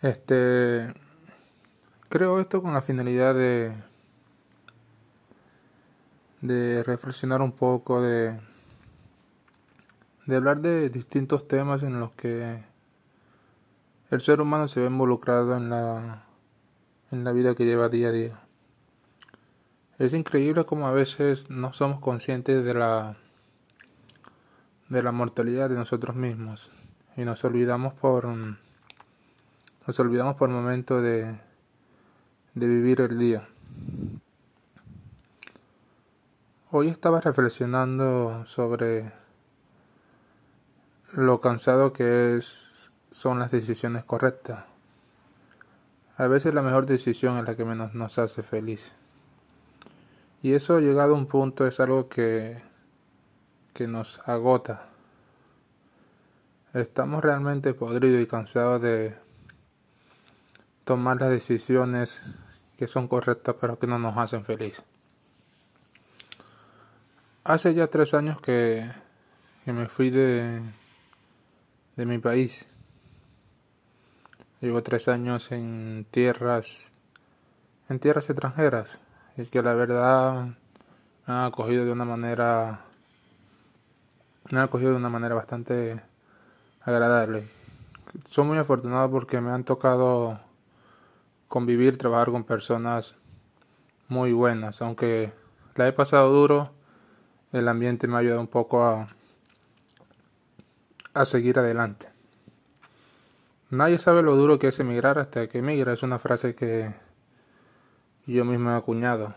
Este creo esto con la finalidad de de reflexionar un poco de de hablar de distintos temas en los que el ser humano se ve involucrado en la en la vida que lleva día a día. Es increíble como a veces no somos conscientes de la de la mortalidad de nosotros mismos y nos olvidamos por nos olvidamos por el momento de, de vivir el día. Hoy estaba reflexionando sobre lo cansado que es, son las decisiones correctas. A veces la mejor decisión es la que menos nos hace feliz. Y eso llegado a un punto es algo que, que nos agota. Estamos realmente podridos y cansados de tomar las decisiones que son correctas pero que no nos hacen feliz. Hace ya tres años que, me fui de, mi país. Llevo tres años en tierras, en tierras extranjeras. Es que la verdad me han acogido de una manera, me han acogido de una manera bastante agradable. Soy muy afortunado porque me han tocado convivir, trabajar con personas muy buenas. Aunque la he pasado duro, el ambiente me ha ayudado un poco a, a seguir adelante. Nadie sabe lo duro que es emigrar hasta que emigra. Es una frase que yo mismo he acuñado,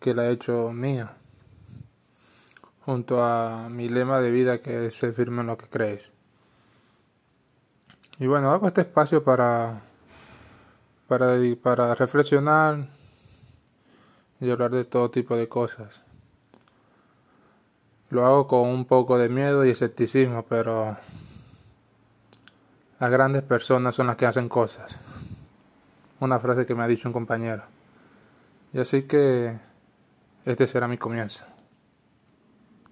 que la he hecho mía, junto a mi lema de vida que es ser firme en lo que crees. Y bueno, hago este espacio para para, para reflexionar y hablar de todo tipo de cosas. Lo hago con un poco de miedo y escepticismo, pero las grandes personas son las que hacen cosas. Una frase que me ha dicho un compañero. Y así que este será mi comienzo.